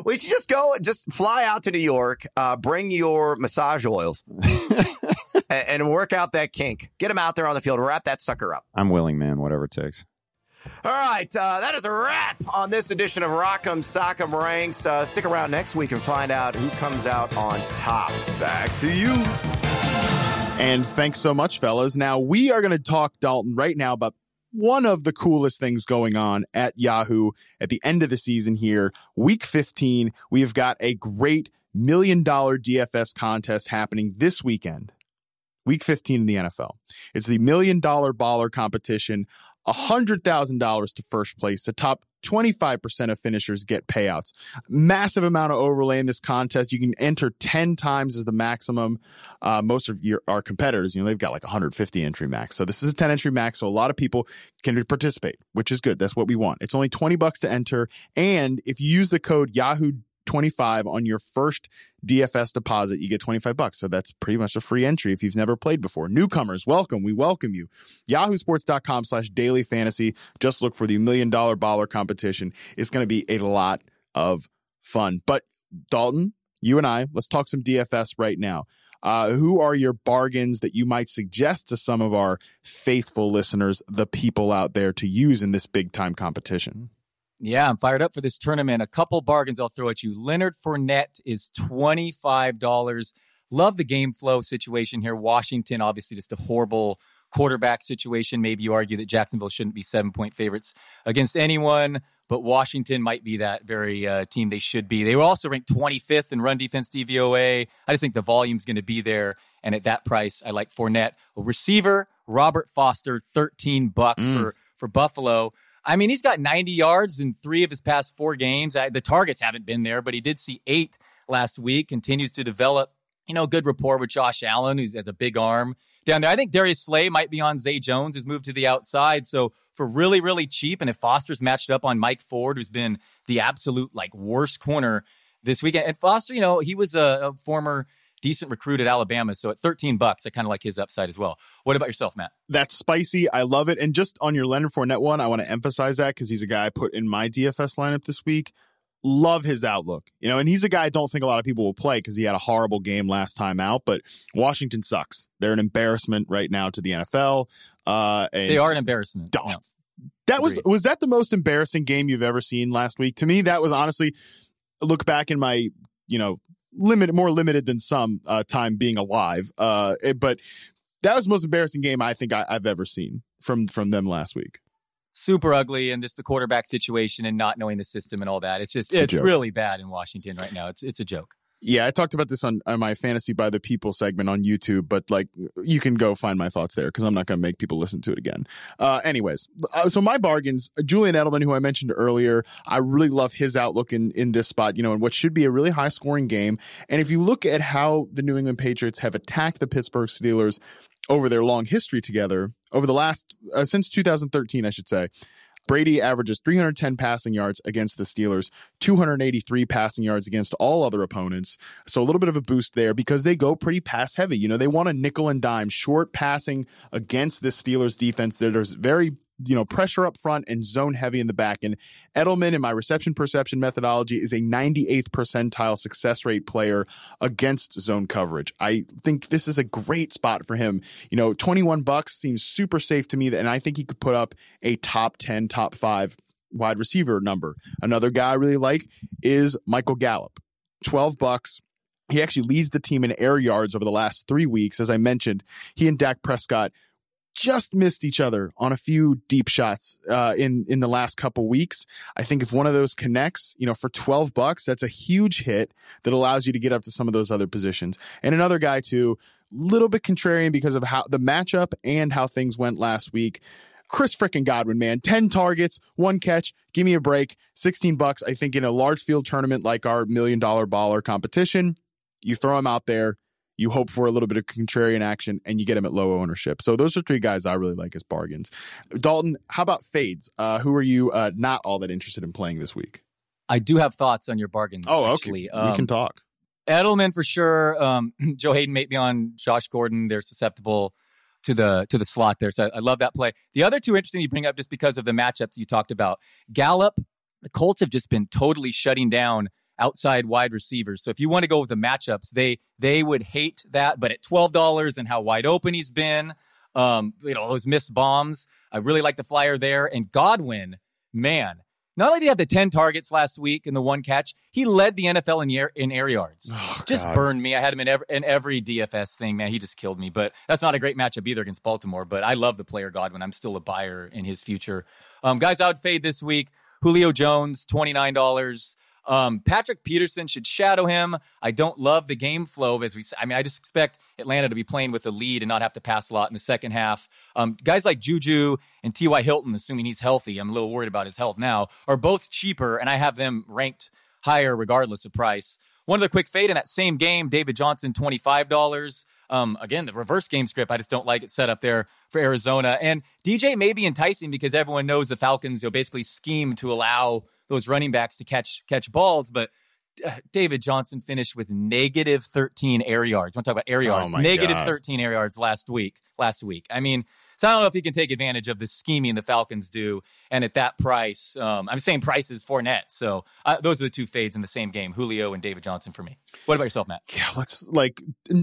we should just go, just fly out to New York, uh, bring your massage oils and, and work out that kink. Get him out there on the field, wrap that sucker up. I'm willing, man, whatever it takes. All right, uh, that is a wrap on this edition of Rock'em Sock'em Ranks. Uh, stick around next week and find out who comes out on top. Back to you. And thanks so much, fellas. Now we are going to talk Dalton right now about one of the coolest things going on at Yahoo at the end of the season here, week 15. We have got a great million dollar DFS contest happening this weekend. Week 15 in the NFL. It's the million dollar baller competition. $100,000 to first place. The top 25% of finishers get payouts. Massive amount of overlay in this contest. You can enter 10 times as the maximum. Uh, most of your our competitors, you know, they've got like 150 entry max. So this is a 10 entry max. So a lot of people can participate, which is good. That's what we want. It's only 20 bucks to enter. And if you use the code Yahoo 25 on your first DFS deposit, you get 25 bucks. So that's pretty much a free entry if you've never played before. Newcomers, welcome. We welcome you. Yahoosports.com slash daily fantasy. Just look for the million dollar baller competition. It's going to be a lot of fun. But Dalton, you and I, let's talk some DFS right now. Uh, who are your bargains that you might suggest to some of our faithful listeners, the people out there, to use in this big time competition? Yeah, I'm fired up for this tournament. A couple bargains I'll throw at you. Leonard Fournette is $25. Love the game flow situation here. Washington, obviously, just a horrible quarterback situation. Maybe you argue that Jacksonville shouldn't be seven point favorites against anyone, but Washington might be that very uh, team they should be. They were also ranked 25th in run defense DVOA. I just think the volume's going to be there. And at that price, I like Fournette. A receiver, Robert Foster, 13 bucks mm. for, for Buffalo. I mean, he's got 90 yards in three of his past four games. I, the targets haven't been there, but he did see eight last week, continues to develop you know, good rapport with Josh Allen, who has a big arm down there. I think Darius Slay might be on Zay Jones, who's moved to the outside. So for really, really cheap, and if Foster's matched up on Mike Ford, who's been the absolute like worst corner this weekend, and Foster, you know, he was a, a former decent recruit at Alabama. So at 13 bucks, I kind of like his upside as well. What about yourself, Matt? That's spicy. I love it. And just on your Leonard Fournette one, I want to emphasize that because he's a guy I put in my DFS lineup this week love his outlook. You know, and he's a guy I don't think a lot of people will play because he had a horrible game last time out. But Washington sucks. They're an embarrassment right now to the NFL. Uh, they are an embarrassment. yeah. That was was that the most embarrassing game you've ever seen last week? To me, that was honestly look back in my you know limited more limited than some uh, time being alive. Uh, it, but that was the most embarrassing game I think I, I've ever seen from from them last week super ugly and just the quarterback situation and not knowing the system and all that. It's just it's, it's really bad in Washington right now. It's it's a joke. Yeah, I talked about this on, on, my fantasy by the people segment on YouTube, but like you can go find my thoughts there because I'm not going to make people listen to it again. Uh, anyways, uh, so my bargains, Julian Edelman, who I mentioned earlier, I really love his outlook in in this spot. You know, in what should be a really high scoring game. And if you look at how the New England Patriots have attacked the Pittsburgh Steelers over their long history together, over the last uh, since 2013, I should say. Brady averages 310 passing yards against the Steelers, 283 passing yards against all other opponents. So a little bit of a boost there because they go pretty pass heavy. You know, they want a nickel and dime, short passing against the Steelers defense. There's very you know, pressure up front and zone heavy in the back. And Edelman, in my reception perception methodology, is a 98th percentile success rate player against zone coverage. I think this is a great spot for him. You know, 21 bucks seems super safe to me, and I think he could put up a top 10, top five wide receiver number. Another guy I really like is Michael Gallup. 12 bucks. He actually leads the team in air yards over the last three weeks. As I mentioned, he and Dak Prescott just missed each other on a few deep shots uh, in in the last couple weeks. I think if one of those connects, you know, for twelve bucks, that's a huge hit that allows you to get up to some of those other positions. And another guy too, little bit contrarian because of how the matchup and how things went last week. Chris frickin' Godwin, man, 10 targets, one catch. Give me a break. 16 bucks. I think in a large field tournament like our million dollar baller competition, you throw him out there you hope for a little bit of contrarian action, and you get him at low ownership. So those are three guys I really like as bargains. Dalton, how about fades? Uh, who are you uh, not all that interested in playing this week? I do have thoughts on your bargains. Oh, actually. okay. Um, we can um, talk. Edelman for sure. Um, Joe Haden, made me on Josh Gordon. They're susceptible to the to the slot there. So I love that play. The other two interesting you bring up just because of the matchups you talked about. Gallup, the Colts have just been totally shutting down outside wide receivers. So if you want to go with the matchups, they they would hate that. But at twelve dollars and how wide open he's been, um, you know those missed bombs. I really like the flyer there. And Godwin, man, not only did he have the ten targets last week and the one catch, he led the NFL in air, in air yards. Oh, just God. burned me. I had him in every, in every DFS thing. Man, he just killed me. But that's not a great matchup either against Baltimore. But I love the player Godwin. I'm still a buyer in his future. Um, guys, I would fade this week. Julio Jones, twenty nine dollars. Um, Patrick Peterson should shadow him. I don't love the game flow as we. I mean, I just expect Atlanta to be playing with the lead and not have to pass a lot in the second half. Um, guys like Juju and T.Y. Hilton, assuming he's healthy, I'm a little worried about his health now, are both cheaper, and I have them ranked higher regardless of price. One other quick fade in that same game, David Johnson, twenty five dollars. Um, again, the reverse game script, I just don't like it set up there for Arizona. And DJ may be enticing because everyone knows the Falcons, you basically scheme to allow those running backs to catch catch balls. But David Johnson finished with negative 13 air yards. Want to talk about air Oh yards. my Negative God. 13 air yards last week. Last week. I mean, so I don't know if he can take advantage of the scheming the Falcons do. And at that price, um, I'm saying price is Fournette. So uh, those are the two fades in the same game: Julio and David Johnson for me. What about yourself, Matt? yeah, let's like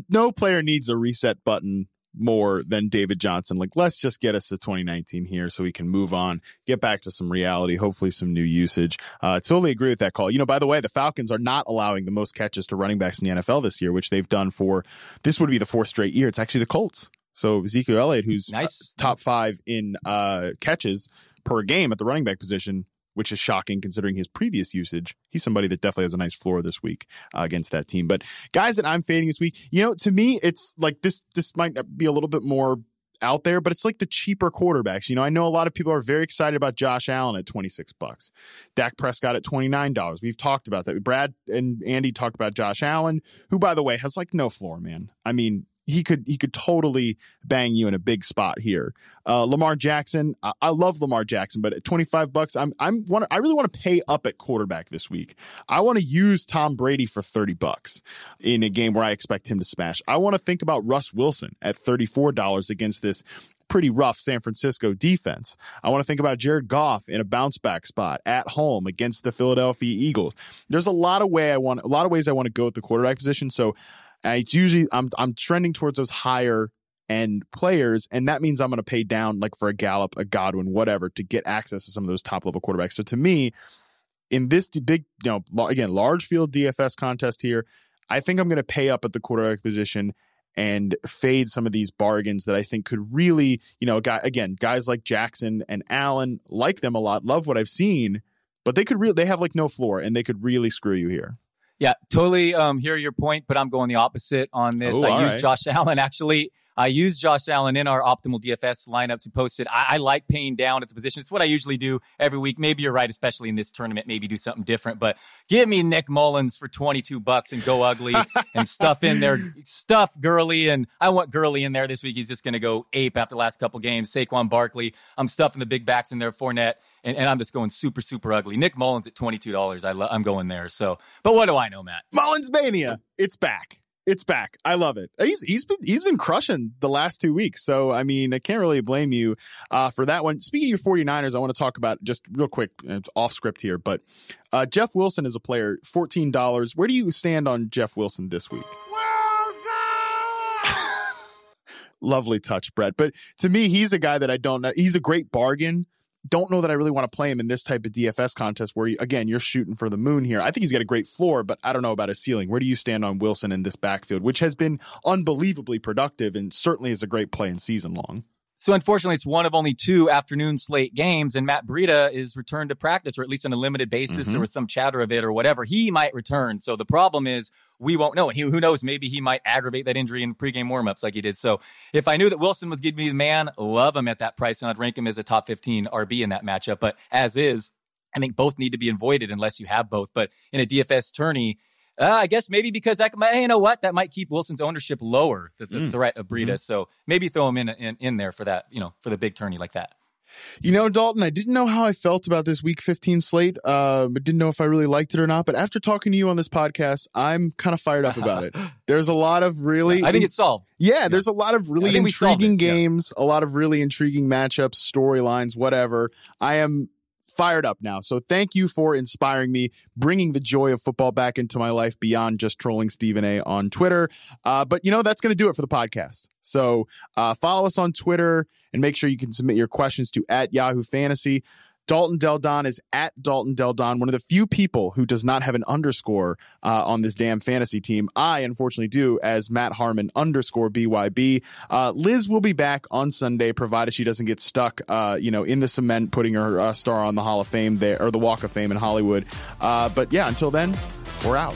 no player needs a reset button more than David Johnson. Like, let's just get us to 2019 here so we can move on, get back to some reality, hopefully some new usage. Uh, totally agree with that call. You know, by the way, the Falcons are not allowing the most catches to running backs in the NFL this year, which they've done for this would be the fourth straight year. It's actually the Colts. So Ezekiel Elliott, who's Nice. uh, top five in uh, catches per game at the running back position, which is shocking considering his previous usage. He's somebody that definitely has a nice floor this week uh, against that team. But guys that I'm fading this week, you know, to me, it's like this. This might be a little bit more out there, but it's like the cheaper quarterbacks. You know, I know a lot of people are very excited about Josh Allen at 26 bucks, Dak Prescott at $29. We've talked about that. Brad and Andy talked about Josh Allen, who, by the way, has like no floor, man. I mean, he could he could totally bang you in a big spot here. Uh, Lamar Jackson, I, I love Lamar Jackson, but at twenty five bucks, I'm I'm want I really want to pay up at quarterback this week. I want to use Tom Brady for thirty bucks in a game where I expect him to smash. I want to think about Russ Wilson at thirty four dollars against this pretty rough San Francisco defense. I want to think about Jared Goff in a bounce back spot at home against the Philadelphia Eagles. There's a lot of way I want a lot of ways I want to go at the quarterback position. So uh, it's usually I'm I'm trending towards those higher end players, and that means I'm going to pay down like for a Gallup, a Godwin, whatever, to get access to some of those top level quarterbacks. So to me, in this big, you know, again, large field DFS contest here, I think I'm going to pay up at the quarterback position and fade some of these bargains that I think could really, you know, guy again, guys like Jackson and Allen like them a lot, love what I've seen, but they could really they have like no floor and they could really screw you here. Yeah, totally um, hear your point, but I'm going the opposite on this. Oh, I use right. Josh Allen actually. I use Josh Allen in our optimal DFS lineup to post it. I, I like paying down at the position. It's what I usually do every week. Maybe you're right, especially in this tournament. Maybe do something different. But give me Nick Mullens for 22 bucks and go ugly and stuff in there, stuff Gurley, and I want Gurley in there this week. He's just going to go ape after the last couple games. Saquon Barkley. I'm stuffing the big backs in there, Fournette, and, and I'm just going super super ugly. Nick Mullens at 22 dollars. I lo- I'm going there. So, but what do I know, Matt? Mullens Mania. It's back. It's back. I love it. He's he's been he's been crushing the last two weeks. So I mean, I can't really blame you uh, for that one. Speaking of your 49ers, I want to talk about just real quick. It's off script here, but uh, Jeff Wilson is a player. Fourteen dollars. Where do you stand on Jeff Wilson this week? Lovely touch, Brett. But to me, he's a guy that I don't know. He's a great bargain. Don't know that I really want to play him in this type of DFS contest where, again, you're shooting for the moon here. I think he's got a great floor, but I don't know about his ceiling. Where do you stand on Wilson in this backfield, which has been unbelievably productive and certainly is a great play in season long? So unfortunately, it's one of only two afternoon slate games, and Matt Breida is returned to practice, or at least on a limited basis, Mhm. or with some chatter of it, or whatever. He might return. So the problem is we won't know, and he, who knows? Maybe he might aggravate that injury in pregame warmups like he did. So if I knew that Wilson was going to be the man, love him at that price, and I'd rank him as a top 15 RB in that matchup. But as is, I think both need to be avoided unless you have both. But in a DFS tourney. Uh, I guess maybe because that might, you know what, that might keep Wilson's ownership lower, the, the Mm. threat of Breida. So maybe throw him in, in in there for that, you know, for the big tourney like that. You know, Dalton, I didn't know how I felt about this week 15 slate, uh, but didn't know if I really liked it or not. But after talking to you on this podcast, I'm kind of fired up about it. There's a lot of really. I think it's solved. Yeah, there's a lot of really I think we solved intriguing it, yeah. games, a lot of really intriguing matchups, storylines, whatever. I am fired up now. So thank you for inspiring me, bringing the joy of football back into my life beyond just trolling Stephen A on Twitter. Uh, but you know, that's going to do it for the podcast. So uh, follow us on Twitter and make sure you can submit your questions to at Yahoo Fantasy. Dalton Del Don is at Dalton Del Don, one of the few people who does not have an underscore uh, on this damn fantasy team. I unfortunately do as Matt Harmon underscore BYB. Uh, Liz will be back on Sunday, provided she doesn't get stuck, uh, you know, in the cement, putting her uh, star on the Hall of Fame there or the Walk of Fame in Hollywood. Uh, but yeah, until then, we're out.